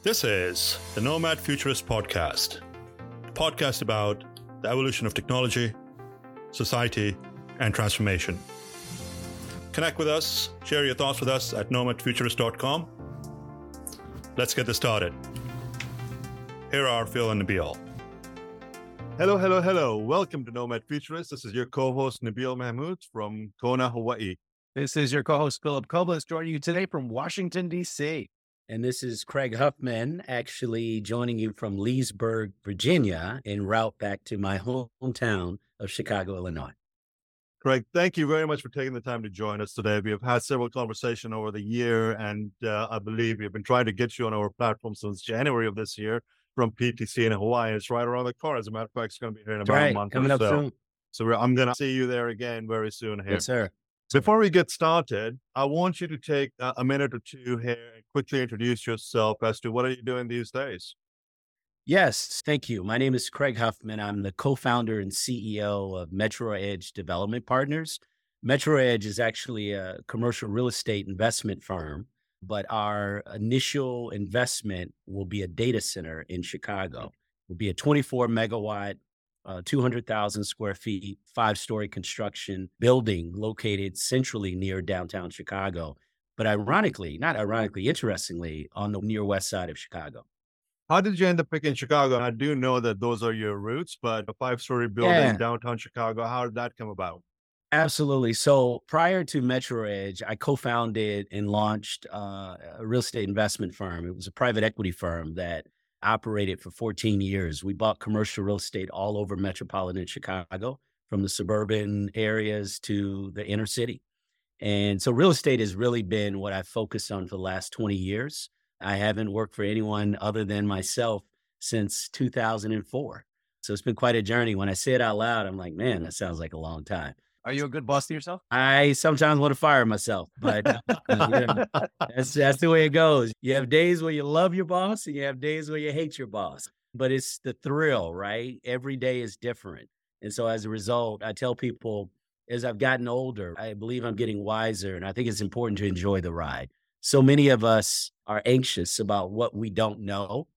This is the Nomad Futurist Podcast, a podcast about the evolution of technology, society, and transformation. Connect with us, share your thoughts with us at nomadfuturist.com. Let's get this started. Here are Phil and Nabeel. Hello, hello, hello. Welcome to Nomad Futurist. This is your co host, Nabeel Mahmood from Kona, Hawaii. This is your co host, Phillip Koblence, joining you today from Washington, D.C. And this is Craig Huffman, actually joining you from Leesburg, Virginia, en route back to my hometown of Chicago, Illinois. Craig, thank you very much for taking the time to join us today. We have had several conversations over the year, and uh, I believe we've been trying to get you on our platform since January of this year from PTC in Hawaii. It's right around the corner. As a matter of fact, it's going to be here in about right, a month coming or up so. soon. So I'm going to see you there again very soon here. Yes, sir. Before we get started, I want you to take a minute or two here quickly introduce yourself as to what are you doing these days. Yes, thank you. My name is Craig Huffman. I'm the co-founder and CEO of Metro Edge Development Partners. Metro Edge is actually a commercial real estate investment firm, but our initial investment will be a data center in Chicago. It will be a 24 megawatt, uh, 200,000 square feet, five story construction building located centrally near downtown Chicago. But ironically, not ironically, interestingly, on the near west side of Chicago. How did you end up picking Chicago? I do know that those are your roots, but a five story building Yeah. downtown Chicago, how did that come about? Absolutely. So prior to Metro Edge, I co-founded and launched uh, a real estate investment firm. It was a private equity firm that operated for 14 years. We bought commercial real estate all over metropolitan Chicago, from the suburban areas to the inner city. And so real estate has really been what I've focused on for the last 20 years. I haven't worked for anyone other than myself since 2004. So it's been quite a journey. When I say it out loud, I'm like, man, that sounds like a long time. Are you a good boss to yourself? I sometimes want to fire myself, but uh, you that's that's the way it goes. You have days where you love your boss, and you have days where you hate your boss. But it's the thrill, right? Every day is different, and so as a result, I tell people as I've gotten older, I believe I'm getting wiser, and I think it's important to enjoy the ride. So many of us are anxious about what we don't know.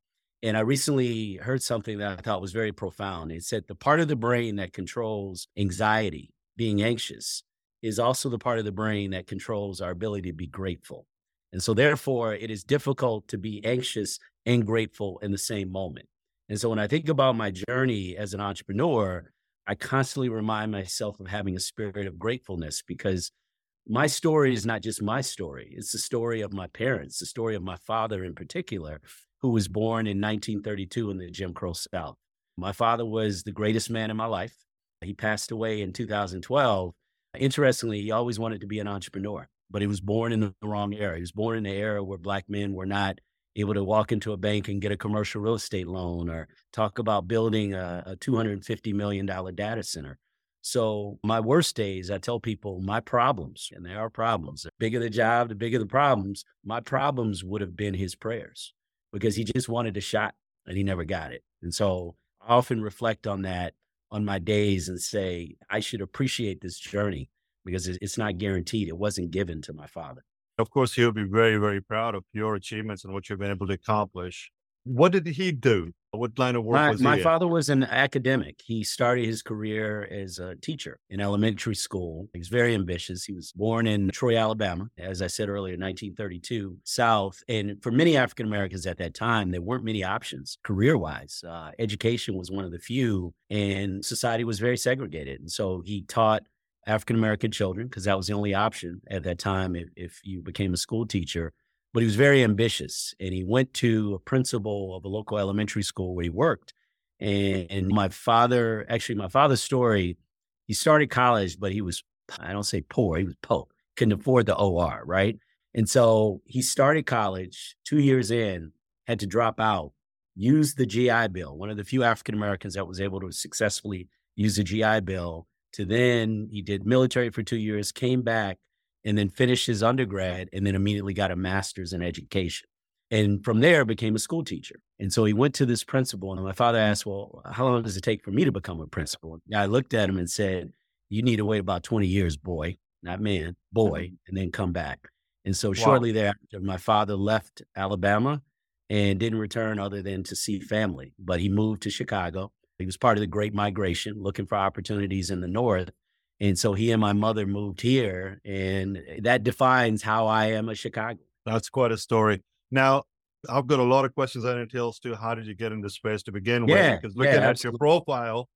And I recently heard something that I thought was very profound. It said the part of the brain that controls anxiety being anxious is also the part of the brain that controls our ability to be grateful. And so, therefore, it is difficult to be anxious and grateful in the same moment. And so, when I think about my journey as an entrepreneur, I constantly remind myself of having a spirit of gratefulness because my story is not just my story, it's the story of my parents, the story of my father in particular, who was born in 1932 in the Jim Crow South. My father was the greatest man in my life. He passed away in 2012. Interestingly, he always wanted to be an entrepreneur, but he was born in the wrong era. He was born in the era where Black men were not able to walk into a bank and get a commercial real estate loan or talk about building a, a $250 million data center. So, my worst days, I tell people my problems, and they are problems. The bigger the job, the bigger the problems. My problems would have been his prayers because he just wanted a shot and he never got it. And so, I often reflect on that on my days and say, I should appreciate this journey because it's not guaranteed. It wasn't given to my father. Of course, he'll be very, very proud of your achievements and what you've been able to accomplish. What did he do? What line of work My, was he my father was an academic. He started his career as a teacher in elementary school. He was very ambitious. He was born in Troy, Alabama, as I said earlier, 1932 South. And for many African Americans at that time, there weren't many options career wise. Uh, education was one of the few, and society was very segregated. And so he taught African American children because that was the only option at that time if, if you became a school teacher but he was very ambitious and he went to a principal of a local elementary school where he worked and, and my father actually my father's story he started college but he was i don't say poor he was poor couldn't afford the or right? And so he started college two years in had to drop out used the gi bill one of the few african americans that was able to successfully use the gi bill to then he did military for two years came back and then finished his undergrad and then immediately got a master's in education. And from there became a school teacher. And so he went to this principal and my father asked, well, how long does it take for me to become a principal? And I looked at him and said, you need to wait about 20 years, boy, not man, boy, mm-hmm. and then come back. And so shortly thereafter, my father left Alabama and didn't return other than to see family. But he moved to Chicago. He was part of the Great Migration, looking for opportunities in the North. And so he and my mother moved here, and eh, that defines how I am a Chicago. That's quite a story. Now, I've got a lot of questions that entails to how did you get into space to begin Yeah, with? Because looking yeah, at absolutely. your profile,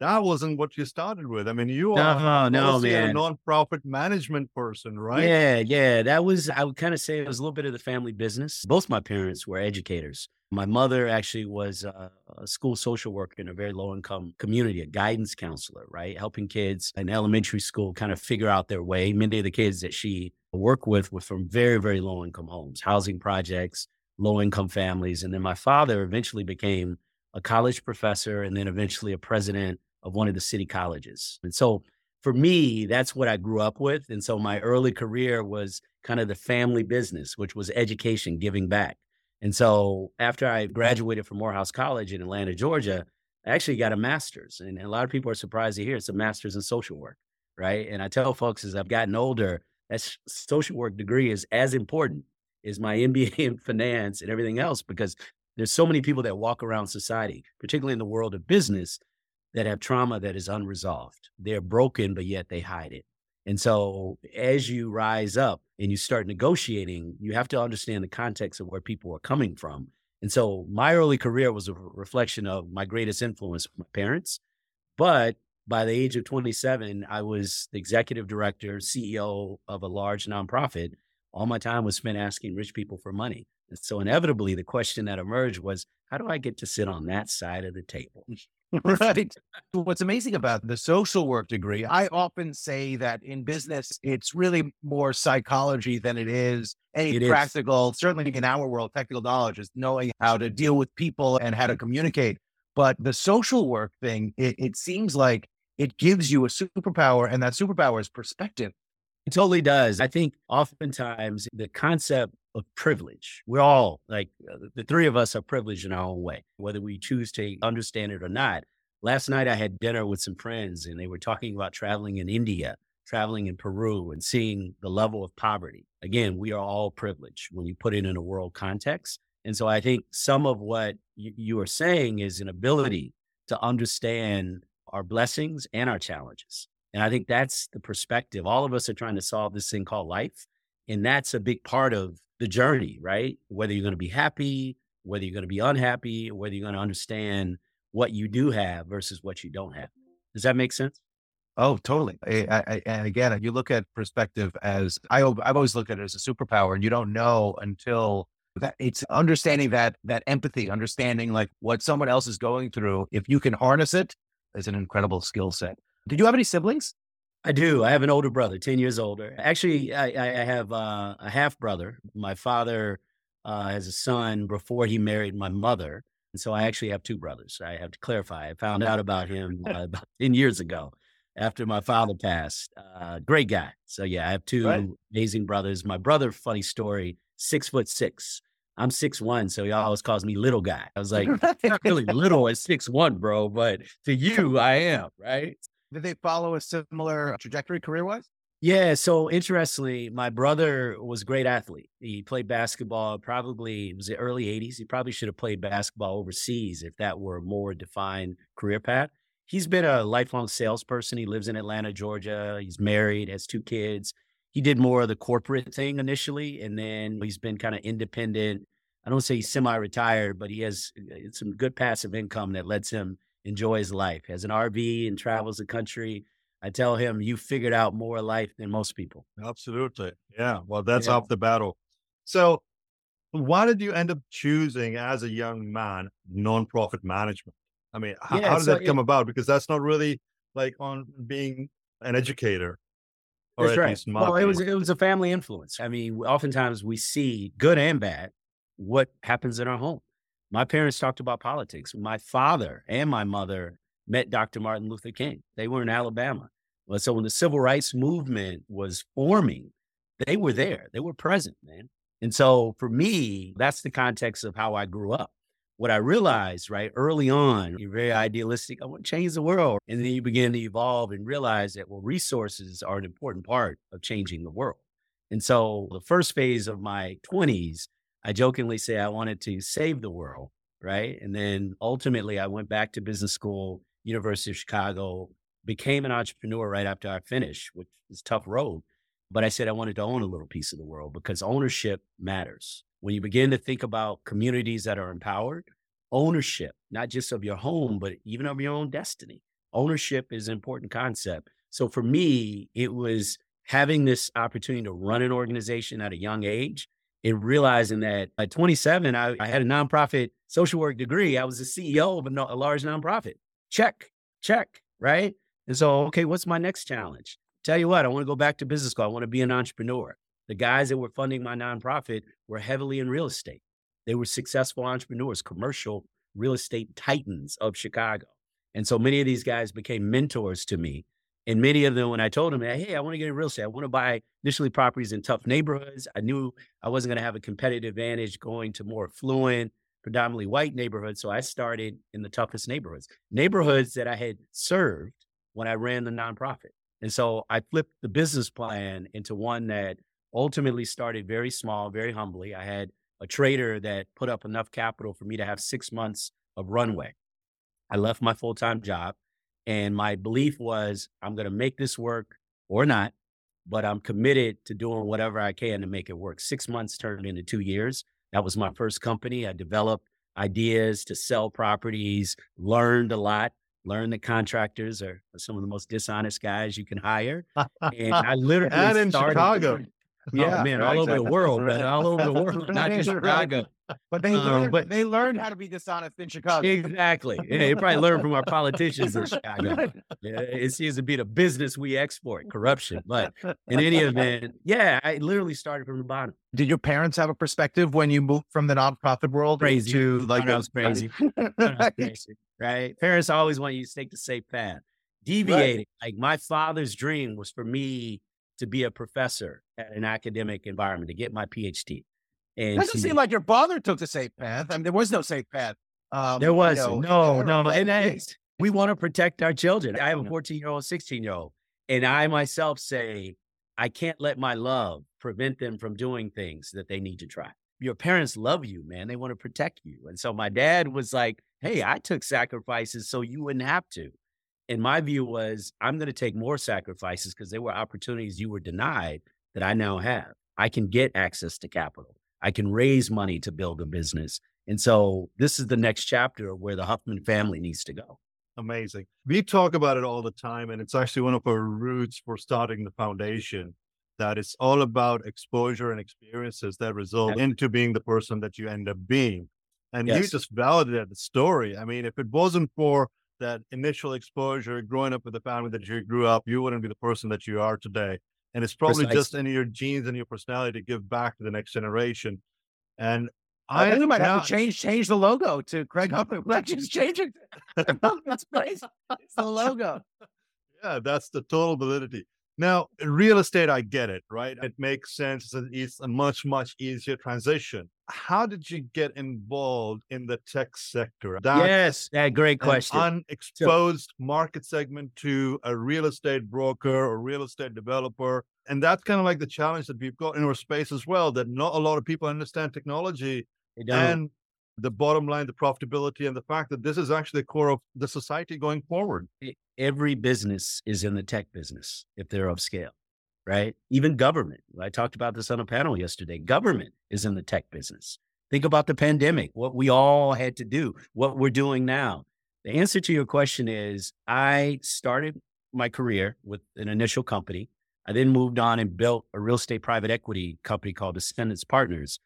that wasn't what you started with. I mean, you No, are no, a man. nonprofit management person, right? Yeah, yeah. That was, I would kind of say it was a little bit of the family business. Both my parents were educators. My mother actually was a, a school social worker in a very low income community, a guidance counselor, right? Helping kids in elementary school kind of figure out their way. Many of the kids that she worked with were from very, very low income homes, housing projects, low income families. And then my father eventually became a college professor and then eventually a president of one of the city colleges. And so for me, that's what I grew up with. And so my early career was kind of the family business, which was education, giving back. And so after I graduated from Morehouse College in Atlanta, Georgia, I actually got a master's. And a lot of people are surprised to hear it's a master's in social work, right? And I tell folks as I've gotten older, that social work degree is as important as my MBA in finance and everything else because there's so many people that walk around society, particularly in the world of business, that have trauma that is unresolved. They're broken, but yet they hide it. And so as you rise up and you start negotiating, you have to understand the context of where people are coming from. And so my early career was a reflection of my greatest influence, my parents. But by the age of 27, I was the executive director, CEO of a large nonprofit. All my time was spent asking rich people for money. And so inevitably, the question that emerged was, how do I get to sit on that side of the table? right. What's amazing about the social work degree, I often say that in business, it's really more psychology than it is any It is. practical, certainly in our world, technical knowledge is knowing how to deal with people and how to communicate. But the social work thing, it, it seems like it gives you a superpower, and that superpower is perspective. It totally does. I think oftentimes the concept of privilege, we're all like uh, the three of us are privileged in our own way, whether we choose to understand it or not. Last night I had dinner with some friends and they were talking about traveling in India, traveling in Peru, and seeing the level of poverty. Again, we are all privileged when you put it in a world context. And so I think some of what you, you are saying is an ability to understand our blessings and our challenges. And I think that's the perspective. All of us are trying to solve this thing called life. And that's a big part of the journey, right? Whether you're going to be happy, whether you're going to be unhappy, whether you're going to understand what you do have versus what you don't have. Does that make sense? Oh, totally. I, I, and again, you look at perspective as I, I've always looked at it as a superpower, and you don't know until that it's understanding that that empathy, understanding like what someone else is going through. If you can harness it, is an incredible skill set. Did you have any siblings? I do. I have an older brother, 10 years older. Actually, I, I have uh, a half brother. My father uh, has a son before he married my mother. And so I actually have two brothers. I have to clarify. I found out about him uh, about 10 years ago after my father passed. Uh, great guy. So, yeah, I have two Right. amazing brothers. My brother, funny story, six foot six. I'm six one, so he always calls me little guy. I was like, not really little at six one, bro, but to you, I am, right? Did they follow a similar trajectory career wise? Yeah. So interestingly, my brother was a great athlete. He played basketball probably, it was the early 80s. He probably should have played basketball overseas if that were a more defined career path. He's been a lifelong salesperson. He lives in Atlanta, Georgia. He's married, has two kids. He did more of the corporate thing initially, and then he's been kind of independent. I don't say he's semi retired, but he has uh, some good passive income that lets him enjoy his life. Has an RV and travels the country. I tell him, you figured out more life than most people. Absolutely. Yeah. Well, that's Yeah. half the battle. So, why did you end up choosing as a young man nonprofit management? I mean, Yeah, how did so that come about? Because that's not really like on being an educator. Or That's right. least in my Well, it was it was a family influence. I mean, oftentimes we see good and bad what happens in our home. My parents talked about politics. My father and my mother met Dr. Martin Luther King. They were in Alabama. So when the civil rights movement was forming, they were there. They were present, man. And so for me, that's the context of how I grew up. What I realized, right, early on, you're very idealistic. I want to change the world. And then you begin to evolve and realize that, well, resources are an important part of changing the world. And so the first phase of my 20s, I jokingly say I wanted to save the world, right? And then ultimately, I went back to business school, University of Chicago, became an entrepreneur right after I finished, which is tough road. But I said I wanted to own a little piece of the world because ownership matters. When you begin to think about communities that are empowered, ownership, not just of your home, but even of your own destiny. Ownership is an important concept. So for me, it was having this opportunity to run an organization at a young age and realizing that at 27, I, I had a nonprofit social work degree. I was the CEO of a, no, a large nonprofit. Check, check, right? And so, okay, what's my next challenge? Tell you what, I want to go back to business school. I want to be an entrepreneur. The guys that were funding my nonprofit were heavily in real estate. They were successful entrepreneurs, commercial real estate titans of Chicago. And so many of these guys became mentors to me. And many of them, when I told them, hey, I want to get in real estate, I want to buy initially properties in tough neighborhoods. I knew I wasn't going to have a competitive advantage going to more affluent, predominantly white neighborhoods. So I started in the toughest neighborhoods, neighborhoods that I had served when I ran the nonprofit. And so I flipped the business plan into one that ultimately started very small, very humbly. I had a trader that put up enough capital for me to have six months of runway. I left my full time job. And my belief was I'm going to make this work or not, but I'm committed to doing whatever I can to make it work. Six months turned into two years. That was my first company. I developed ideas to sell properties, learned a lot, learned that contractors are some of the most dishonest guys you can hire. And I literally and in started, Chicago. Yeah, oh, man, all over the world, man, all over the world, not just Chicago. But they um, learned, but they learned how to be dishonest in Chicago. Exactly. Yeah, they probably learned from our politicians in Chicago. Yeah, it seems to be the business we export, corruption. But in any event, yeah, I literally started from the bottom. Did your parents have a perspective when you moved from the nonprofit world crazy. to like I was crazy. crazy, right? Parents always want you to take the safe path. Deviating, right. like my father's dream was for me to be a professor at an academic environment to get my PhD. And doesn't seem like your father took the safe path. I mean, there was no safe path. Um, there was you know, no, no, and that, we want to protect our children. I have a 14 year old, 16 year old, and I myself say I can't let my love prevent them from doing things that they need to try. Your parents love you, man. They want to protect you. And so my dad was like, Hey, I took sacrifices so you wouldn't have to. And my view was, I'm going to take more sacrifices because there were opportunities you were denied that I now have. I can get access to capital. I can raise money to build a business. And so this is the next chapter where the Huffman family needs to go. Amazing. We talk about it all the time, and it's actually one of our roots for starting the foundation. That it's all about exposure and experiences that result yes. into being the person that you end up being. And yes. you just validated the story. I mean, if it wasn't for that initial exposure, growing up with the family that you grew up, you wouldn't be the person that you are today. And it's probably Precisely. just in your genes and your personality to give back to the next generation. And I, I think we might have to change change the logo to Craig Huffman. Let's just change it. it's the logo. Yeah, that's the total validity. Now, real estate, I get it, right? It makes sense. It's a, much, much easier transition. How did you get involved in the tech sector? That's yes, yeah, great question. unexposed market segment to a real estate broker or real estate developer. And that's kind of like the challenge that we've got in our space as well, that not a lot of people understand technology and the bottom line, the profitability, and the fact that this is actually the core of the society going forward every business is in the tech business if they're of scale, right? Even government. I talked about this on a panel yesterday. Government is in the tech business. Think about the pandemic, what we all had to do, what we're doing now. The answer to your question is I started my career with an initial company. I then moved on and built a real estate private equity company called Ascendance Partners.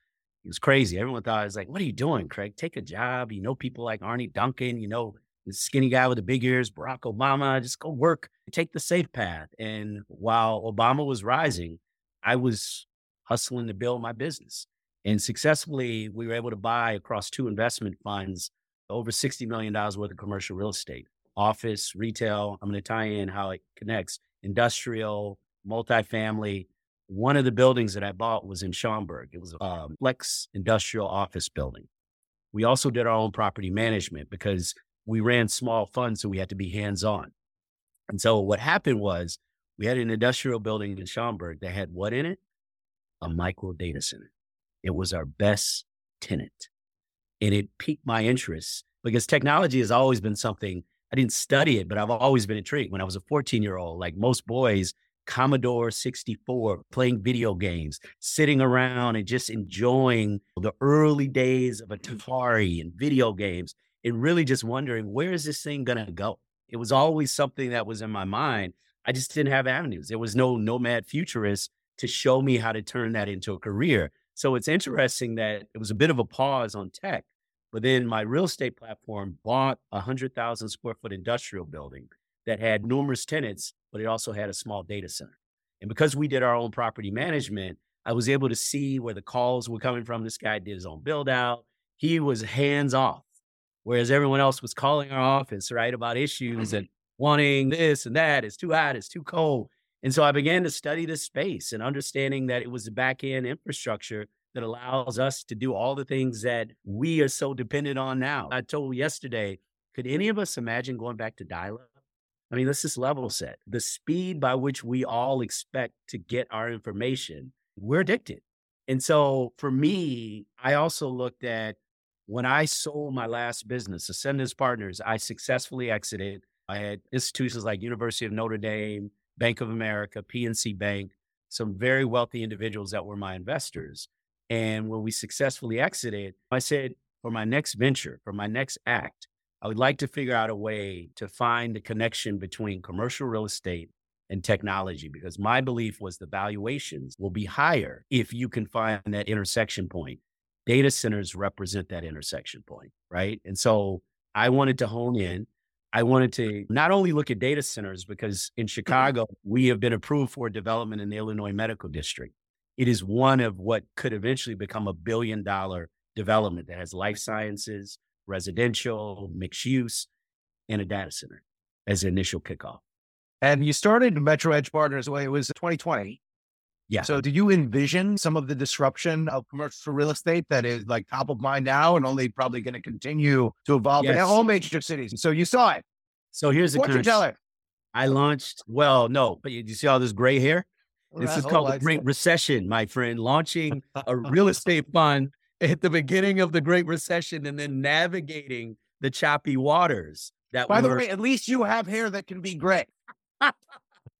It was crazy. Everyone thought I was like, what are you doing, Craig? Take a job. You know people like Arne Duncan, you know the skinny guy with the big ears, Barack Obama, just go work, take the safe path. And while Obama was rising, I was hustling to build my business. And successfully, we were able to buy across two investment funds over $60 million worth of commercial real estate, office, retail. I'm going to tie in how it connects industrial, multifamily. One of the buildings that I bought was in Schaumburg. It was a um, flex industrial office building. We also did our own property management because we ran small funds, so we had to be hands on. And so what happened was we had an industrial building in Schaumburg that had what in it? A micro data center. It was our best tenant. And it piqued my interest because technology has always been something I didn't study it, but I've always been intrigued. When I was a 14 year old, like most boys, Commodore 64, playing video games, sitting around and just enjoying the early days of Atari and video games, and really just wondering, where is this thing going to go? It was always something that was in my mind. I just didn't have avenues. There was no nomad futurist to show me how to turn that into a career. So it's interesting that it was a bit of a pause on tech, but then my real estate platform bought a 100,000 square foot industrial building that had numerous tenants, but it also had a small data center. And because we did our own property management, I was able to see where the calls were coming from. This guy did his own build out. He was hands off, whereas everyone else was calling our office, right, about issues mm-hmm. and wanting this and that. It's too hot, it's too cold. And so I began to study this space and understanding that it was the back end infrastructure that allows us to do all the things that we are so dependent on now. I told yesterday, could any of us imagine going back to dial up? I mean, let's just level set. The speed by which we all expect to get our information, we're addicted. And so for me, I also looked at when I sold my last business, Ascendance Partners, I successfully exited. I had institutions like University of Notre Dame, Bank of America, PNC Bank, some very wealthy individuals that were my investors. And when we successfully exited, I said, for my next venture, for my next act, I would like to figure out a way to find the connection between commercial real estate and technology because my belief was the valuations will be higher if you can find that intersection point. Data centers represent that intersection point, right? And so I wanted to hone in. I wanted to not only look at data centers because in mm-hmm. Chicago, we have been approved for development in the Illinois Medical District. It is one of what could eventually become a billion dollar development that has life sciences, residential, mixed use, and a data center as initial kickoff. And you started Metro Edge Partners, well, it was 2020. Yeah. So did you envision some of the disruption of commercial real estate that is like top of mind now and only probably going to continue to evolve in all major cities? So you saw it. So here's the Fortune teller. I launched, well, no, but you, you see all this gray hair? This is called the. Great Recession, my friend. Launching a real estate fund at the beginning of the Great Recession and then navigating the choppy waters that By the were way, at least you have hair that can be gray.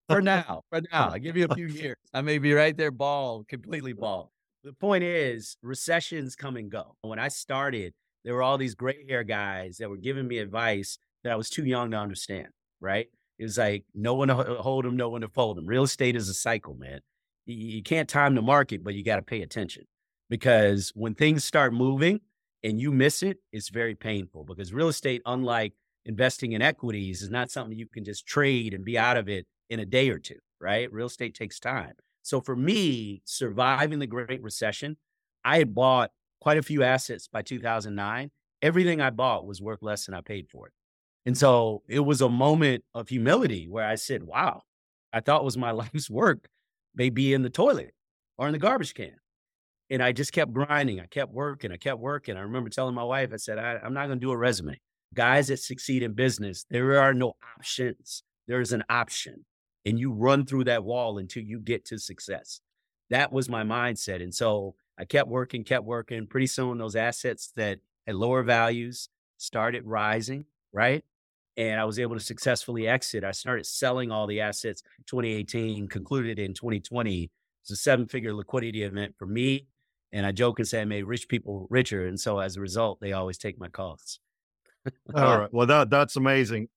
for now. For now, I give you a few years. I may be right there, bald, completely bald. The point is, recessions come and go. When I started, there were all these gray hair guys that were giving me advice that I was too young to understand. Right? It was like no one to uh, hold them, no one to fold them. Real estate is a cycle, man. You can't time the market, but you got to pay attention because when things start moving and you miss it, it's very painful. Because real estate, unlike investing in equities, is not something you can just trade and be out of it in a day or two, right? Real estate takes time. So for me, surviving the Great Recession, I had bought quite a few assets by 2009. Everything I bought was worth less than I paid for it. And so it was a moment of humility where I said, wow, I thought was my life's work may be in the toilet or in the garbage can. And I just kept grinding. I kept working. I kept working. I remember telling my wife, I said, I, I'm not going to do a resume. Guys that succeed in business, there are no options. There is an option. And you run through that wall until you get to success. That was my mindset. And so I kept working, kept working. Pretty soon, those assets that had lower values started rising, right? And I was able to successfully exit. I started selling all the assets 2018, concluded in 2020. It's a seven figure liquidity event for me. And I joke and say I made rich people richer. And so as a result, they always take my calls. All uh, right. Well, that that's amazing.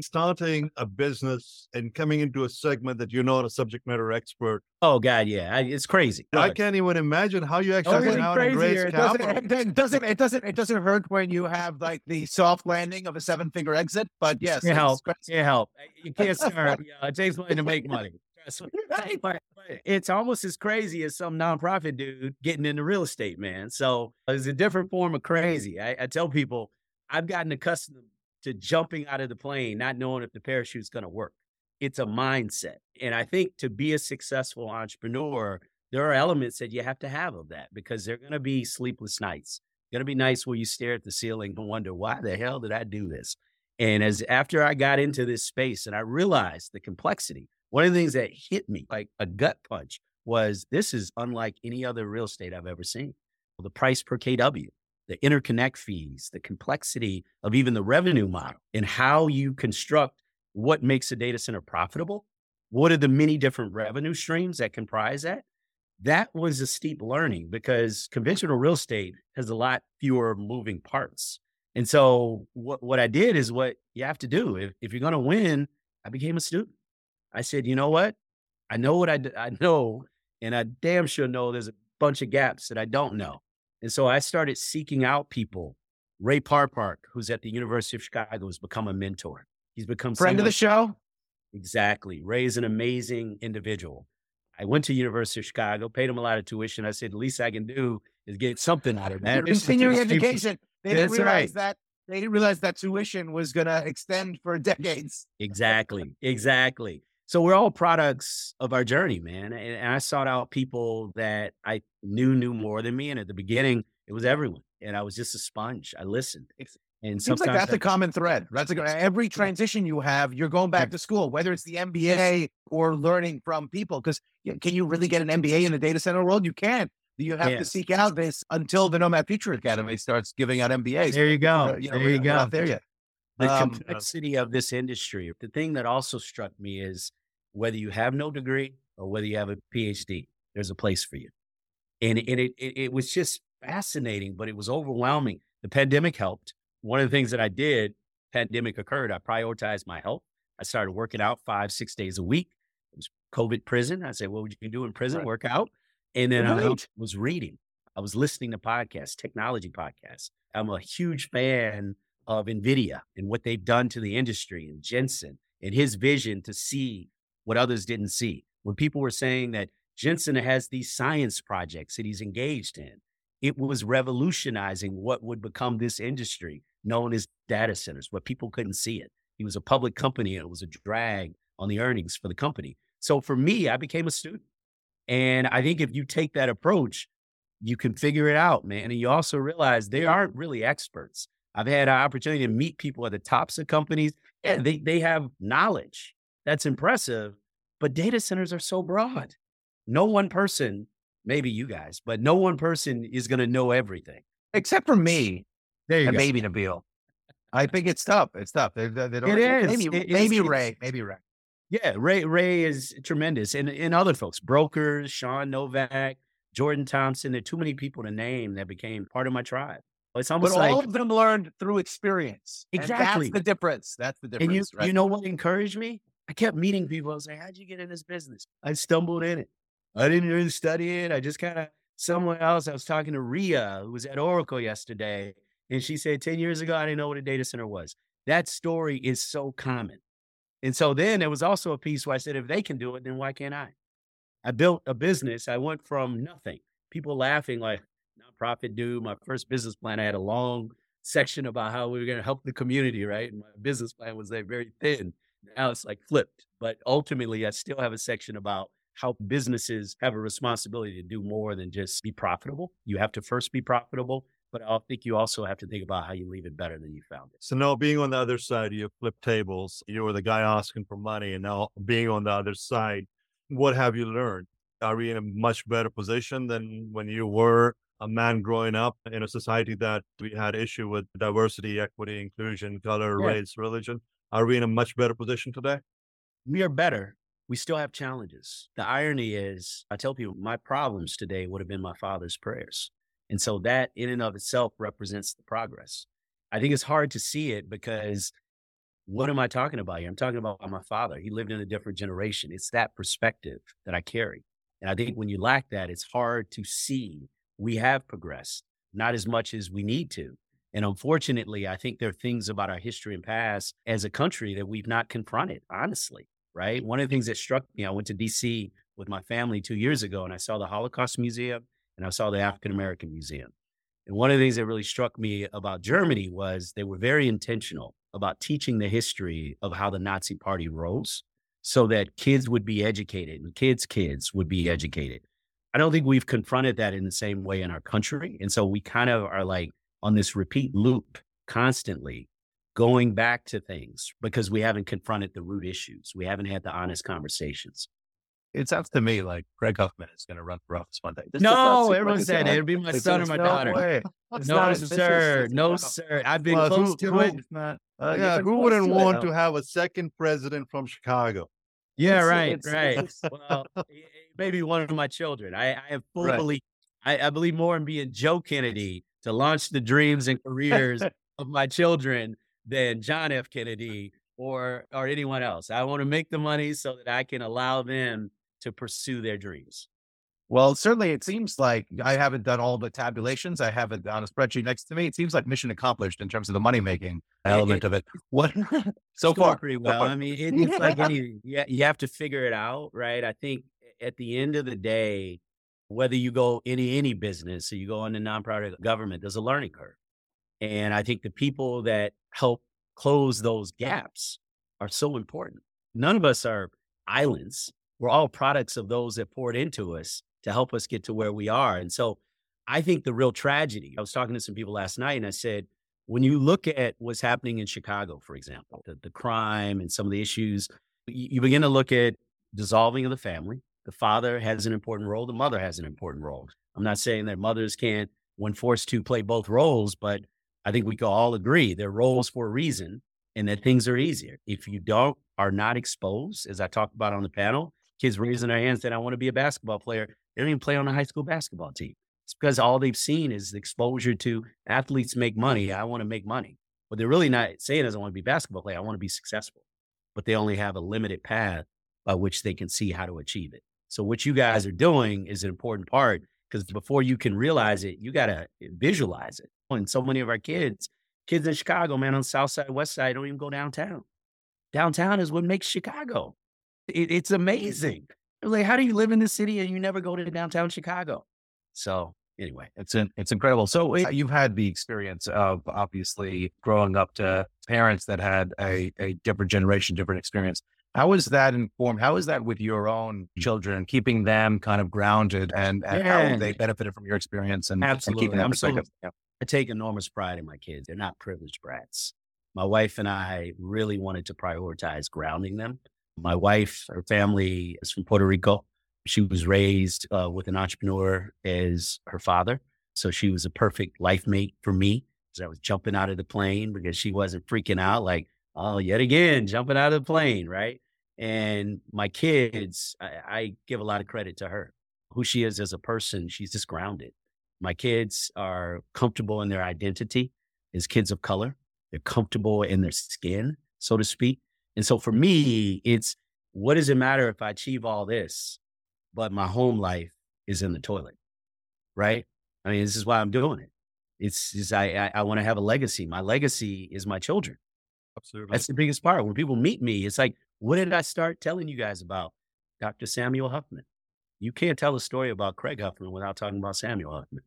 Starting a business and coming into a segment that you're not a subject matter expert. Oh, God. Yeah. I, it's crazy. I Look, can't even imagine how you oh, actually went out and raised It doesn't, capital. it doesn't it doesn't it doesn't hurt when you have like the soft landing of a seven finger exit. But yes, Can't it's help. crazy. Can't help. You can't start. Yeah, it takes money to make money. Trust me. But, but it's almost as crazy as some nonprofit dude getting into real estate, man. So it's a different form of crazy. I, I tell people I've gotten accustomed to jumping out of the plane, not knowing if the parachute's going to work. It's a mindset. And I think to be a successful entrepreneur, there are elements that you have to have of that because there are going to be sleepless nights. Going to be nights where you stare at the ceiling and wonder, why the hell did I do this? And as after I got into this space and I realized the complexity, one of the things that hit me like a gut punch was this is unlike any other real estate I've ever seen. The price per KW, the interconnect fees, the complexity of even the revenue model and how you construct what makes a data center profitable. What are the many different revenue streams that comprise that? That was a steep learning because conventional real estate has a lot fewer moving parts. And so what, what I did is what you have to do. If, if you're going to win, I became a student. I said, you know what? I know what I, I know, and I damn sure know there's a bunch of gaps that I don't know. And so I started seeking out people. Ray Parpark, who's at the University of Chicago, has become a mentor. He's become friend someone, of the show. Exactly. Ray is an amazing individual. I went to University of Chicago, paid him a lot of tuition. I said, the least I can do is get something out of that. Continuing education. They didn't realize right. that they didn't realize that tuition was going to extend for decades. Exactly. Exactly. So we're all products of our journey, man. And, and I sought out people that I knew knew more than me. And at the beginning, it was everyone. And I was just a sponge. I listened. And seems like that's I, a common thread. That's a, every transition you have, you're going back to school, whether it's the MBA or learning from people. Because can you really get an MBA in the data center world? You can't. You have yes. to seek out this until the Nomad Futurist Academy starts giving out MBAs. There you go. You know, there you go. Not there yet. The um, complexity of this industry. The thing that also struck me is whether you have no degree or whether you have a PhD, there's a place for you. And, and it, it, it was just fascinating, but it was overwhelming. The pandemic helped. One of the things that I did, pandemic occurred, I prioritized my health. I started working out five, six days a week. It was COVID prison. I said, what would you do in prison? Right. Work out. And then right. I was reading. I was listening to podcasts, technology podcasts. I'm a huge fan of NVIDIA and what they've done to the industry and Jensen and his vision to see what others didn't see. When people were saying that Jensen has these science projects that he's engaged in, it was revolutionizing what would become this industry known as data centers, where people couldn't see it. He was a public company and it was a drag on the earnings for the company. So for me, I became a student. And I think if you take that approach, you can figure it out, man. And you also realize they aren't really experts. I've had an opportunity to meet people at the tops of companies. and they, they have knowledge. That's impressive. But data centers are so broad. No one person, maybe you guys, but no one person is going to know everything. Except for me. There you and go. Maybe Nabeel. I think it's tough. It's tough. They, they don't, it is. Maybe, it, maybe Ray. Maybe Ray. Yeah, Ray Ray is tremendous, and and other folks, brokers, Sean Novak, Jordan Thompson. There are too many people to name that became part of my tribe. It's almost but like all of them learned through experience. Exactly, and that's the difference. That's the difference. And you, right? you know what encouraged me? I kept meeting people. I was like, "How'd you get in this business?" I stumbled in it. I didn't really study it. I just kind of someone else. I was talking to Ria, who was at Oracle yesterday, and she said, 10 years ago, I didn't know what a data center was. That story is so common. And so then there was also a piece where I said, if they can do it, then why can't I? I built a business. I went from nothing, people laughing like nonprofit dude. My first business plan, I had a long section about how we were going to help the community, right? And my business plan was like very thin. Now it's like flipped. But ultimately, I still have a section about how businesses have a responsibility to do more than just be profitable. You have to first be profitable but I think you also have to think about how you leave it better than you found it. So now being on the other side, you flip tables, you were the guy asking for money, and now being on the other side, what have you learned? Are we in a much better position than when you were a man growing up in a society that we had issue with diversity, equity, inclusion, color, yeah. race, religion? Are we in a much better position today? We are better. We still have challenges. The irony is, I tell people my problems today would have been my father's prayers. And so that in and of itself represents the progress. I think it's hard to see it because what am I talking about here? I'm talking about my father. He lived in a different generation. It's that perspective that I carry. And I think when you lack that, it's hard to see we have progressed, not as much as we need to. And unfortunately, I think there are things about our history and past as a country that we've not confronted, honestly, right? One of the things that struck me, I went to DC with my family two years ago and I saw the Holocaust Museum and I saw the African American Museum. And one of the things that really struck me about Germany was they were very intentional about teaching the history of how the Nazi party rose so that kids would be educated and kids' kids would be educated. I don't think we've confronted that in the same way in our country. And so we kind of are like on this repeat loop constantly going back to things because we haven't confronted the root issues. We haven't had the honest conversations. It sounds to me like Craig Huffman is going to run for office one day. This no, everyone said it. It'd be my son or my no daughter. Way. No, sir. No, sir. I've been Well, close who- to who- it. Not, Uh, yeah, who wouldn't to want though. to have a second president from Chicago? Yeah, It's- right, it's- right. it's- well, y- y- maybe one of my children. I, I have full Right. belief. I, I believe more in being Joe Kennedy to launch the dreams and careers of my children than John F. Kennedy or or anyone else. I want to make the money so that I can allow them to pursue their dreams. Well, certainly it seems like I haven't done all the tabulations. I have it on a spreadsheet next to me. It seems like mission accomplished in terms of the money making element of it. What so far? pretty so well. far. I mean, it, it's like any yeah, you have to figure it out, right? I think at the end of the day, whether you go any any business or you go into nonprofit government, there's a learning curve, and I think the people that help close those gaps are so important. None of us are islands. We're all products of those that poured into us to help us get to where we are, and so I think the real tragedy. I was talking to some people last night, and I said when you look at what's happening in Chicago, for example, the, the crime and some of the issues, you begin to look at dissolving of the family. The father has an important role. The mother has an important role. I'm not saying that mothers can't, when forced to, play both roles, but I think we can all agree they're roles for a reason and that things are easier. If you don't, are not exposed, as I talked about on the panel, kids raising their hands saying, I want to be a basketball player. They don't even play on a high school basketball team. It's because all they've seen is exposure to athletes make money. I want to make money. What they're really not saying is, I want to be a basketball player. I want to be successful. But they only have a limited path by which they can see how to achieve it. So what you guys are doing is an important part because before you can realize it, you got to visualize it. And so many of our kids, kids in Chicago, man, on South Side, West Side, don't even go downtown. Downtown is what makes Chicago. It, it's amazing. Like, how do you live in the city and you never go to downtown Chicago? So anyway, It's in, it's incredible. So uh, you've had the experience of obviously growing up to parents that had a, a different generation, different experience. How is that informed? How is that with your own children, keeping them kind of grounded and, and how they benefited from your experience and, and Absolutely. keeping that I'm so- Yeah. I take enormous pride in my kids. They're not privileged brats. My wife and I really wanted to prioritize grounding them. My wife, her family is from Puerto Rico. She was raised uh, with an entrepreneur as her father. So she was a perfect life mate for me I was jumping out of the plane because she wasn't freaking out like, oh, yet again, jumping out of the plane, right? And my kids, I, I give a lot of credit to her. Who she is as a person, she's just grounded. My kids are comfortable in their identity as kids of color. They're comfortable in their skin, so to speak. And so for me, it's what does it matter if I achieve all this, but my home life is in the toilet, right? I mean, this is why I'm doing it. It's just I I, I want to have a legacy. My legacy is my children. Absolutely. That's the biggest part. When people meet me, it's like, what did I start telling you guys about Dr. Samuel Huffman? You can't tell a story about Craig Huffman without talking about Samuel Huffman.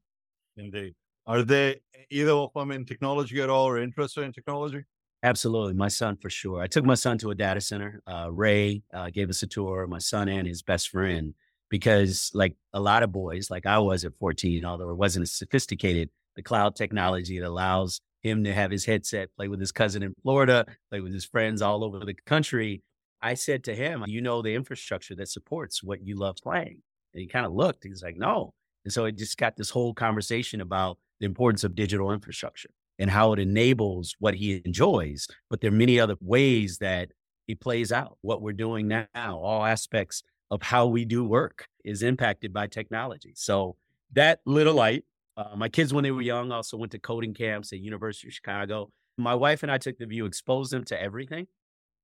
Indeed. Are they either of them in technology at all or interested in technology? Absolutely. My son, for sure. I took my son to a data center. Uh, Ray uh, gave us a tour, my son and his best friend, because, like a lot of boys, like I was at 14, although it wasn't as sophisticated, the cloud technology that allows him to have his headset, play with his cousin in Florida, play with his friends all over the country. I said to him, You know, the infrastructure that supports what you love playing. And he kind of looked, he's like, No. And so it just got this whole conversation about the importance of digital infrastructure and how it enables what he enjoys. But there are many other ways that he plays out what we're doing now. All aspects of how we do work is impacted by technology. So that little light. Uh, my kids, when they were young, also went to coding camps at University of Chicago. My wife and I took the view, expose them to everything.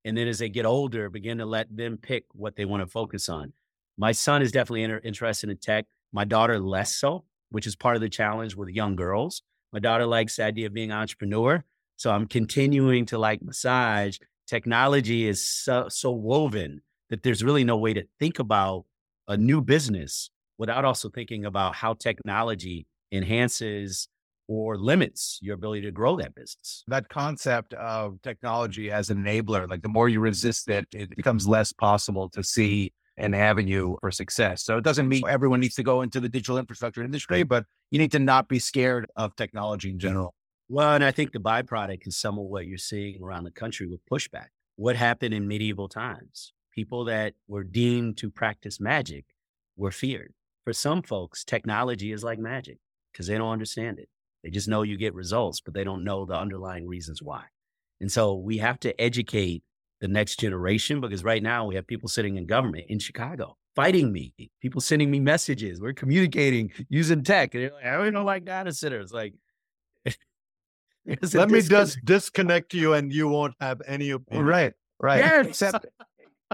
And then as they get older, begin to let them pick what they want to focus on. My son is definitely inter- interested in tech. My daughter less so, which is part of the challenge with young girls. My daughter likes the idea of being an entrepreneur. So I'm continuing to like massage. Technology is so, so woven that there's really no way to think about a new business without also thinking about how technology enhances or limits your ability to grow that business. That concept of technology as an enabler, like the more you resist it, it becomes less possible to see an avenue for success. So it doesn't mean everyone needs to go into the digital infrastructure industry, but you need to not be scared of technology in general. Well, and I think the byproduct is some of what you're seeing around the country with pushback. What happened in medieval times? People that were deemed to practice magic were feared. For some folks, technology is like magic because they don't understand it. They just know you get results, but they don't know the underlying reasons why. And so we have to educate the next generation because right now we have people sitting in government in Chicago fighting me, people sending me messages. We're communicating using tech. And they're like, I don't like data centers. Like, let me just disconnect you and you won't have any opinion. Right, right. Yes. Except,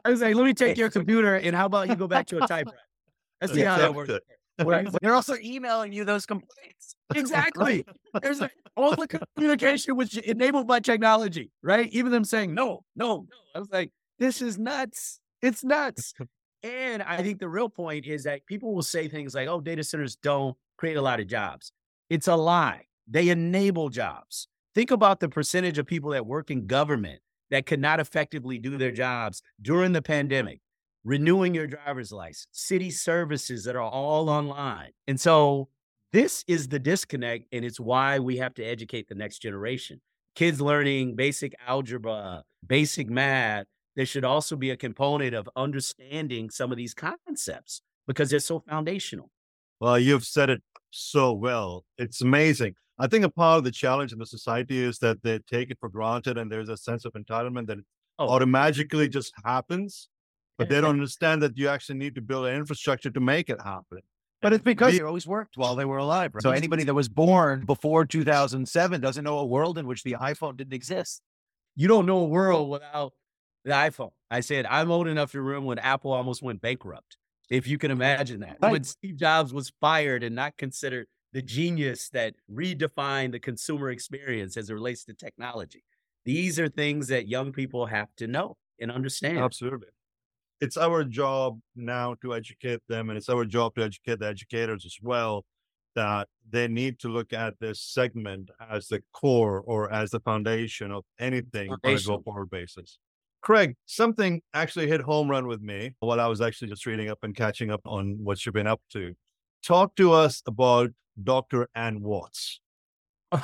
I was like, let me take your computer and how about you go back to a typewriter? Let's see how that works. Right. They're also emailing you those complaints. Exactly. There's a, all the communication was enabled by technology, right? Even them saying no, no, no. I was like, this is nuts. It's nuts. and I think the real point is that people will say things like, oh, data centers don't create a lot of jobs. It's a lie. They enable jobs. Think about the percentage of people that work in government that could not effectively do their jobs during the pandemic renewing your driver's license, city services that are all online. And so this is the disconnect, and it's why we have to educate the next generation. Kids learning basic algebra, basic math. There should also be a component of understanding some of these concepts because they're so foundational. Well, you've said it so well. It's amazing. I think a part of the challenge in the society is that they take it for granted and there's a sense of entitlement that oh. automatically just happens but they don't understand that you actually need to build an infrastructure to make it happen. But it's because they always worked while they were alive. Right? So anybody that was born before 2007 doesn't know a world in which the iPhone didn't exist. You don't know a world without the iPhone. I said I'm old enough to remember when Apple almost went bankrupt. If you can imagine that, right. when Steve Jobs was fired and not considered the genius that redefined the consumer experience as it relates to technology. These are things that young people have to know and understand. Absolutely it's our job now to educate them and it's our job to educate the educators as well that they need to look at this segment as the core or as the foundation of anything on a go forward basis. Craig, something actually hit home run with me while I was actually just reading up and catching up on what you've been up to. Talk to us about Dr. Ann Watts.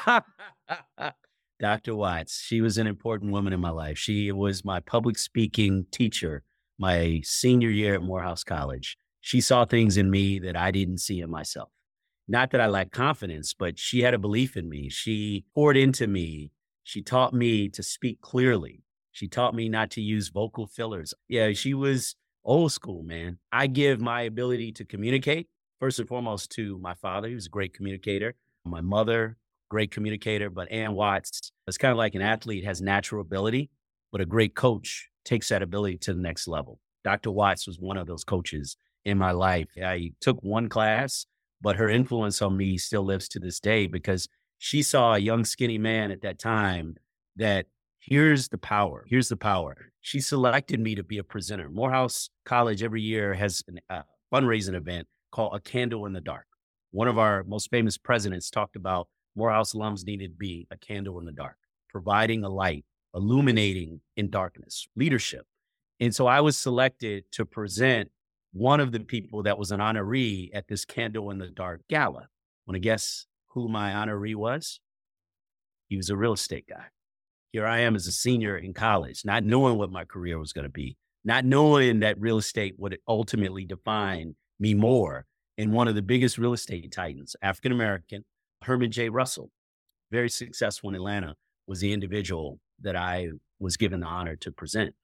Dr. Watts, she was an important woman in my life. She was my public speaking teacher my senior year at Morehouse College. She saw things in me that I didn't see in myself. Not that I lacked confidence, but she had a belief in me. She poured into me. She taught me to speak clearly. She taught me not to use vocal fillers. Yeah, she was old school, man. I give my ability to communicate first and foremost to my father. He was a great communicator. My mother, great communicator. But Ann Watts is kind of like an athlete, has natural ability, but a great coach takes that ability to the next level. Dr. Watts was one of those coaches in my life. I took one class, but her influence on me still lives to this day because she saw a young, skinny man at that time that here's the power. Here's the power. She selected me to be a presenter. Morehouse College every year has a uh, fundraising event called A Candle in the Dark. One of our most famous presidents talked about Morehouse alums needed to be a candle in the dark, providing a light illuminating in darkness, leadership. And so I was selected to present one of the people that was an honoree at this Candle in the Dark gala. Want to guess who my honoree was? He was a real estate guy. Here I am as a senior in college, not knowing what my career was going to be, not knowing that real estate would ultimately define me more. And one of the biggest real estate titans, African American, Herman J. Russell, very successful in Atlanta, was the individual that I was given the honor to present.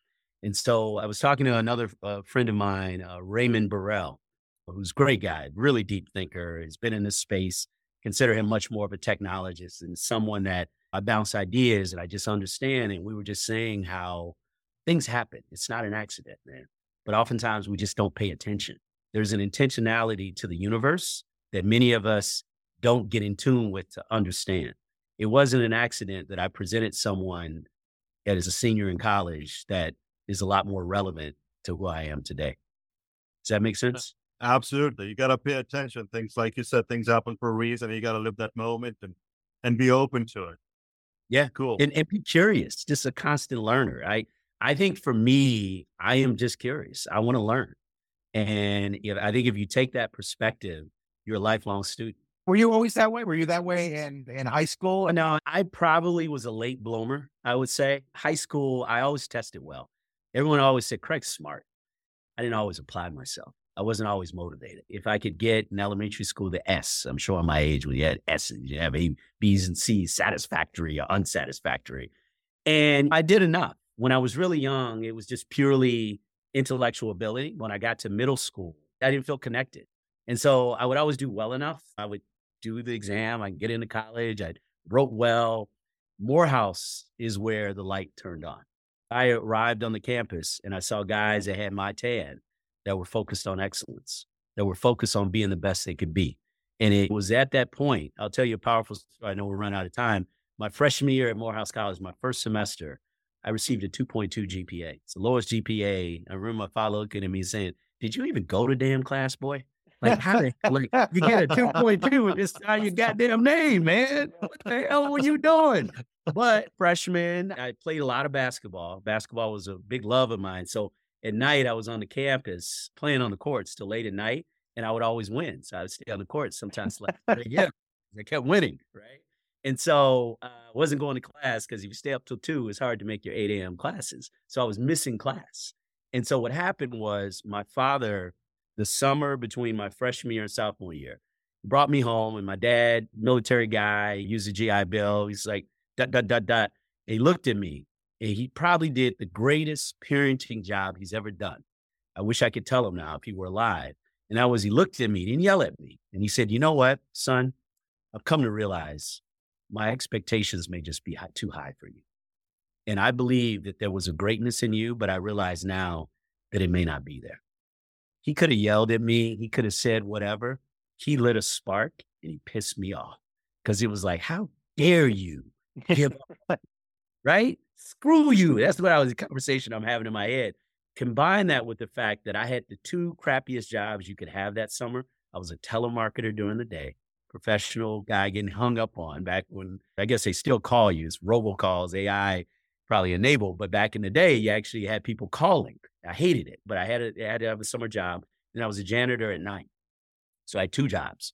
And so I was talking to another uh, friend of mine, uh, Raymond Burrell, who's a great guy, really deep thinker. He's been in this space. Consider him much more of a technologist and someone that I bounce ideas and I just understand. And we were just saying how things happen. It's not an accident, man. But oftentimes we just don't pay attention. There's an intentionality to the universe that many of us don't get in tune with to understand it wasn't an accident that I presented someone that is a senior in college that is a lot more relevant to who I am today. Does that make sense? Absolutely. You got to pay attention. Things like you said, things happen for a reason. You got to live that moment and and be open to it. Yeah, cool. And, and be curious. Just a constant learner. I I think for me, I am just curious. I want to learn, and if, I think if you take that perspective, you're a lifelong student. Were you always that way? Were you that way in, in high school? No, I probably was a late bloomer, I would say. High school, I always tested well. Everyone always said Craig's smart. I didn't always apply myself. I wasn't always motivated. If I could get in elementary school the S, I'm showing my age when you had S's, you have A, B's and C's, satisfactory or unsatisfactory. And I did enough. When I was really young, it was just purely intellectual ability. When I got to middle school, I didn't feel connected. And so I would always do well enough. I would do the exam, I get into college, I wrote well. Morehouse is where the light turned on. I arrived on the campus and I saw guys that had my tan that were focused on excellence, that were focused on being the best they could be. And it was at that point, I'll tell you a powerful story. I know we're running out of time. My freshman year at Morehouse College, my first semester, I received a 2.2 GPA. It's the lowest GPA. I remember my father looking at me saying, Did you even go to damn class, boy? Like, how like, you get a 2.2 and it's not your goddamn name, man. What the hell were you doing? But freshman, I played a lot of basketball. Basketball was a big love of mine. So at night, I was on the campus playing on the courts till late at night, and I would always win. So I would stay on the courts sometimes. like, yeah, I kept winning, right? And so I uh, wasn't going to class because if you stay up till two, it's hard to make your 8 a.m. classes. So I was missing class. And so what happened was my father, the summer between my freshman year and sophomore year, brought me home, and my dad, military guy, used a GI Bill. He's like, dot, dot, dot, dot. And he looked at me and he probably did the greatest parenting job he's ever done. I wish I could tell him now if he were alive. And that was he looked at me, didn't yell at me. And he said, You know what, son? I've come to realize my expectations may just be too high for you. And I believe that there was a greatness in you, but I realize now that it may not be there. He could have yelled at me, he could have said whatever. He lit a spark and he pissed me off because it was like, How dare you give up? right? Screw you. That's what I was the conversation I'm having in my head. Combine that with the fact that I had the two crappiest jobs you could have that summer. I was a telemarketer during the day, professional guy getting hung up on back when I guess they still call you. It's robocalls, AI probably enabled, but back in the day, you actually had people calling. I hated it, but I had, a, I had to have a summer job. And I was a janitor at night. So I had two jobs.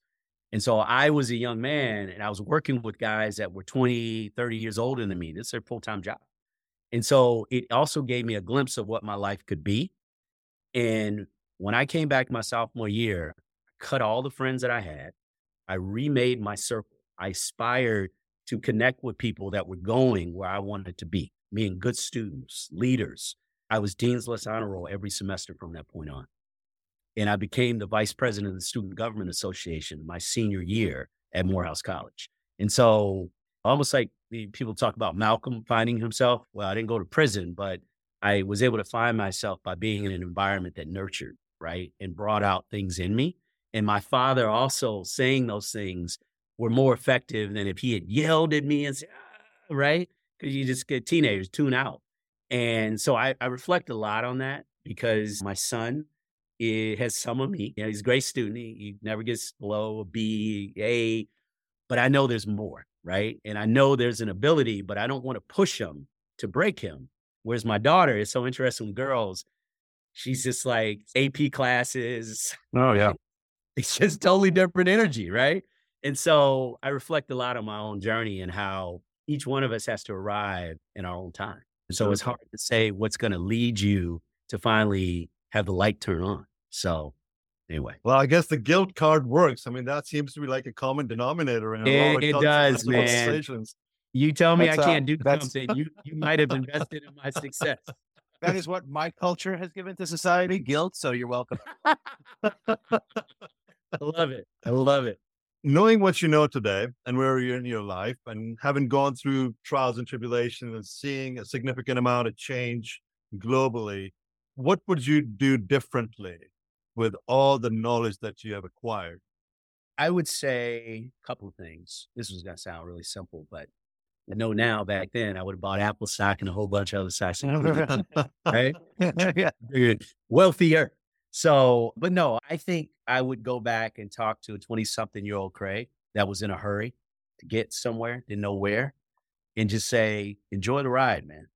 And so I was a young man and I was working with guys that were 20, 30 years older than me. This is their full time job. And so it also gave me a glimpse of what my life could be. And when I came back my sophomore year, I cut all the friends that I had. I remade my circle. I aspired to connect with people that were going where I wanted to be, being good students, leaders. I was Dean's List Honor Roll every semester from that point on. And I became the vice president of the Student Government Association my senior year at Morehouse College. And so almost like people talk about Malcolm finding himself. Well, I didn't go to prison, but I was able to find myself by being in an environment that nurtured, right, and brought out things in me. And my father also saying those things were more effective than if he had yelled at me and said, ah, right? Because you just get teenagers tune out. And so I, I, reflect a lot on that because my son eh, has some of me. You know, he's a great student. He, he never gets below a B, A, but I know there's more right? And I know there's an ability, but I don't want to push him to break him. Whereas my daughter is so interested in girls, she's just like AP classes. Oh yeah. It's just totally different energy, right? And so I reflect a lot on my own journey and how each one of us has to arrive in our own time. So it's hard to say what's going to lead you to finally have the light turn on. So anyway. Well, I guess the guilt card works. I mean, that seems to be like a common denominator in it, it does, man. You tell me that's, I can't uh, do something. You you might have invested in my success. That is what my culture has given to society, guilt. So you're welcome. I love it. I love it. Knowing what you know today and where you're in your life and having gone through trials and tribulations and seeing a significant amount of change globally, what would you do differently with all the knowledge that you have acquired? I would say a couple of things. This was going to sound really simple, but I know now back then I would have bought Apple stock and a whole bunch of other stocks, right? yeah. Wealthier. So, but no, I think I would go back and talk to a 20 something year old Craig that was in a hurry to get somewhere, didn't know where, and just say, enjoy the ride, man.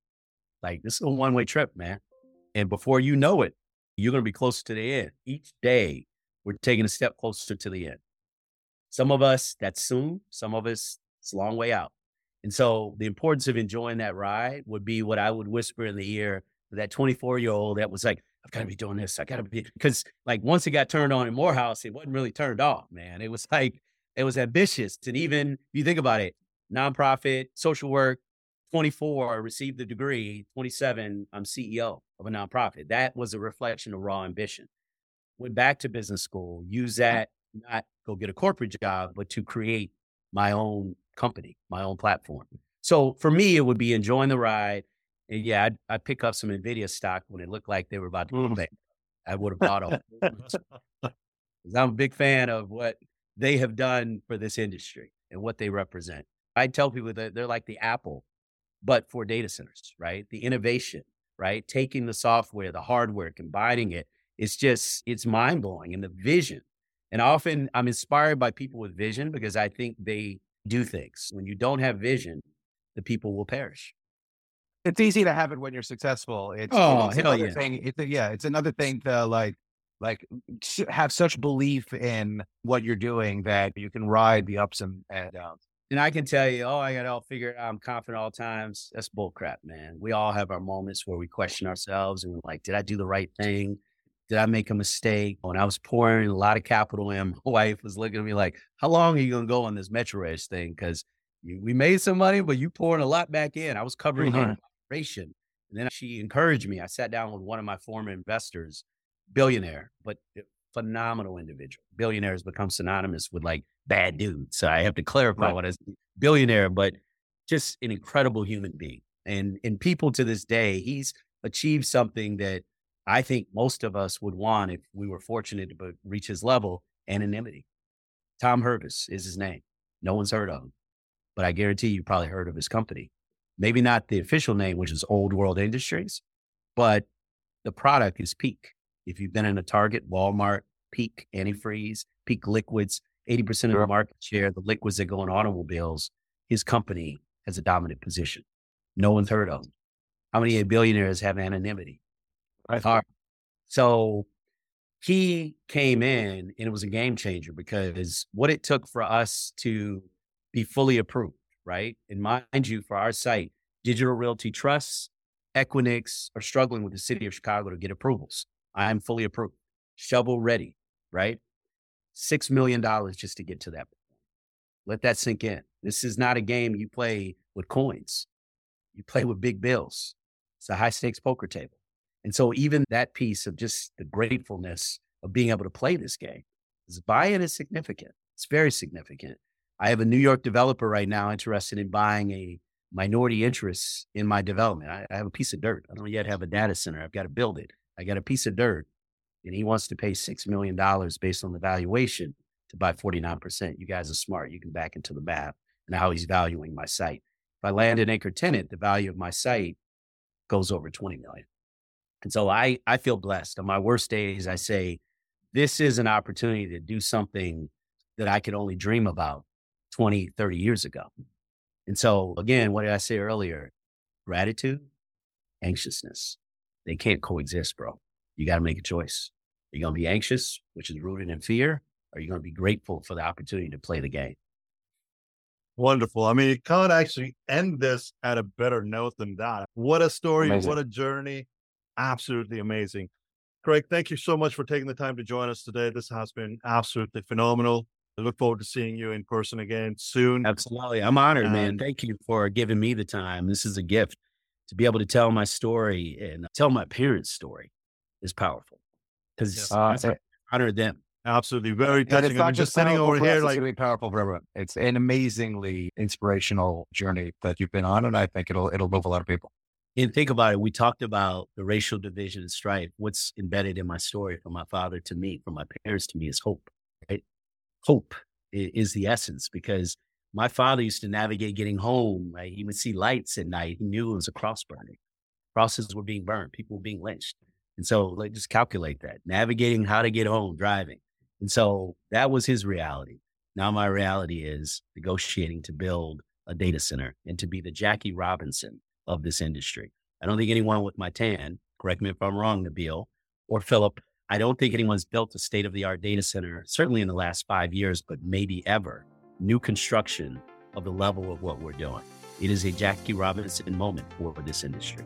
Like this is a one way trip, man. And before you know it, you're going to be closer to the end. Each day, we're taking a step closer to the end. Some of us, that's soon. Some of us, it's a long way out. And so the importance of enjoying that ride would be what I would whisper in the ear of that 24 year old that was like, I've got to be doing this. I got to be, because like once it got turned on in Morehouse, it wasn't really turned off, man. It was like, it was ambitious. And even if you think about it, nonprofit, social work, 24, received the degree, 27, I'm CEO of a nonprofit. That was a reflection of raw ambition. Went back to business school, use that, not go get a corporate job, but to create my own company, my own platform. So for me, it would be enjoying the ride. And yeah, I'd, I'd pick up some NVIDIA stock when it looked like they were about to mm. go back. I would have bought a I'm a big fan of what they have done for this industry and what they represent. I tell people that they're like the Apple, but for data centers, right? The innovation, right? Taking the software, the hardware, combining it. It's just, it's mind blowing. And the vision. And often I'm inspired by people with vision because I think they do things. When you don't have vision, the people will perish. It's easy to have it when you're successful. It's, oh, it's hell another yeah. thing. It's a, yeah, it's another thing to like, like have such belief in what you're doing that you can ride the ups and, and downs. And I can tell you, oh, I got it all figured out. I'm confident all times. That's bullcrap, man. We all have our moments where we question ourselves and we're like, did I do the right thing? Did I make a mistake? When I was pouring a lot of capital in, my wife was looking at me like, how long are you going to go on this MetroEdge thing? Because we made some money, but you pouring a lot back in. I was covering mm-hmm. Operation. And then she encouraged me. I sat down with one of my former investors, billionaire, but phenomenal individual. Billionaires become synonymous with like bad dude. So I have to clarify right. what is billionaire, but just an incredible human being. And and people to this day, he's achieved something that I think most of us would want if we were fortunate to reach his level. Anonymity. Tom Hurvis is his name. No one's heard of him, but I guarantee you probably heard of his company. Maybe not the official name, which is Old World Industries, but the product is Peak. If you've been in a Target, Walmart, Peak antifreeze, Peak liquids, 80% of the market share, the liquids that go in automobiles, his company has a dominant position. No one's heard of him. How many billionaires have anonymity? Right. So he came in and it was a game changer because what it took for us to be fully approved, right? And mind you, for our site, Digital Realty Trusts, Equinix are struggling with the city of Chicago to get approvals. I'm fully approved, shovel ready, right? $6 million just to get to that. Let that sink in. This is not a game you play with coins. You play with big bills. It's a high stakes poker table. And so even that piece of just the gratefulness of being able to play this game is buy-in is significant. It's very significant. I have a New York developer right now interested in buying a minority interest in my development. I, I have a piece of dirt. I don't yet have a data center. I've got to build it. I got a piece of dirt and he wants to pay $6 million based on the valuation to buy 49%. You guys are smart. You can back into the math and how he's valuing my site. If I land an anchor tenant, the value of my site goes over 20 million. And so I, I feel blessed. On my worst days, I say, this is an opportunity to do something that I could only dream about 20, 30 years ago. And so again, what did I say earlier? Gratitude, anxiousness. They can't coexist, bro you got to make a choice. Are you going to be anxious, which is rooted in fear? Or are you going to be grateful for the opportunity to play the game? Wonderful. I mean, you can't actually end this at a better note than that. What a story. Amazing. What a journey. Absolutely amazing. Craig, thank you so much for taking the time to join us today. This has been absolutely phenomenal. I look forward to seeing you in person again soon. Absolutely. I'm honored, and... man. Thank you for giving me the time. This is a gift to be able to tell my story and tell my parents' story is powerful because uh, I honor them. Absolutely, very touching. And it's not just sitting over here, like it's going to be powerful for everyone. It's an amazingly inspirational journey that you've been on, and I think it'll it'll move a lot of people. And think about it. We talked about the racial division and strife. What's embedded in my story from my father to me, from my parents to me, is hope. Hope is the essence because my father used to navigate getting home. Right? He would see lights at night. He knew it was a cross burning. Crosses were being burned. People were being lynched. And so like just calculate that. Navigating how to get home, driving. And so that was his reality. Now my reality is negotiating to build a data center and to be the Jackie Robinson of this industry. I don't think anyone with my tan, correct me if I'm wrong, Nabeel or Phillip, I don't think anyone's built a state of the art data center, certainly in the last five years, but maybe ever, new construction of the level of what we're doing. It is a Jackie Robinson moment for this industry.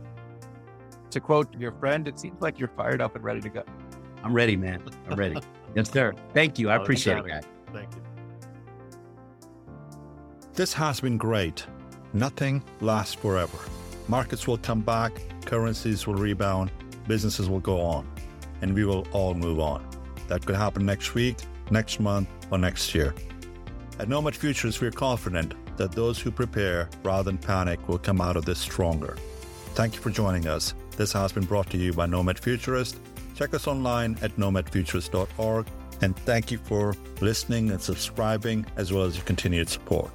To quote your friend, it seems like you're fired up and ready to go. I'm ready, man. I'm ready. yes, sir. Thank you. I Oh, appreciate it, guys. Thank you. This has been great. Nothing lasts forever. Markets will come back, currencies will rebound, businesses will go on, and we will all move on. That could happen next week, next month, or next year. At Nomad Futurist, we're confident that those who prepare rather than panic will come out of this stronger. Thank you for joining us. This has been brought to you by Nomad Futurist. Check us online at nomadfuturist.org. And thank you for listening and subscribing, as well as your continued support.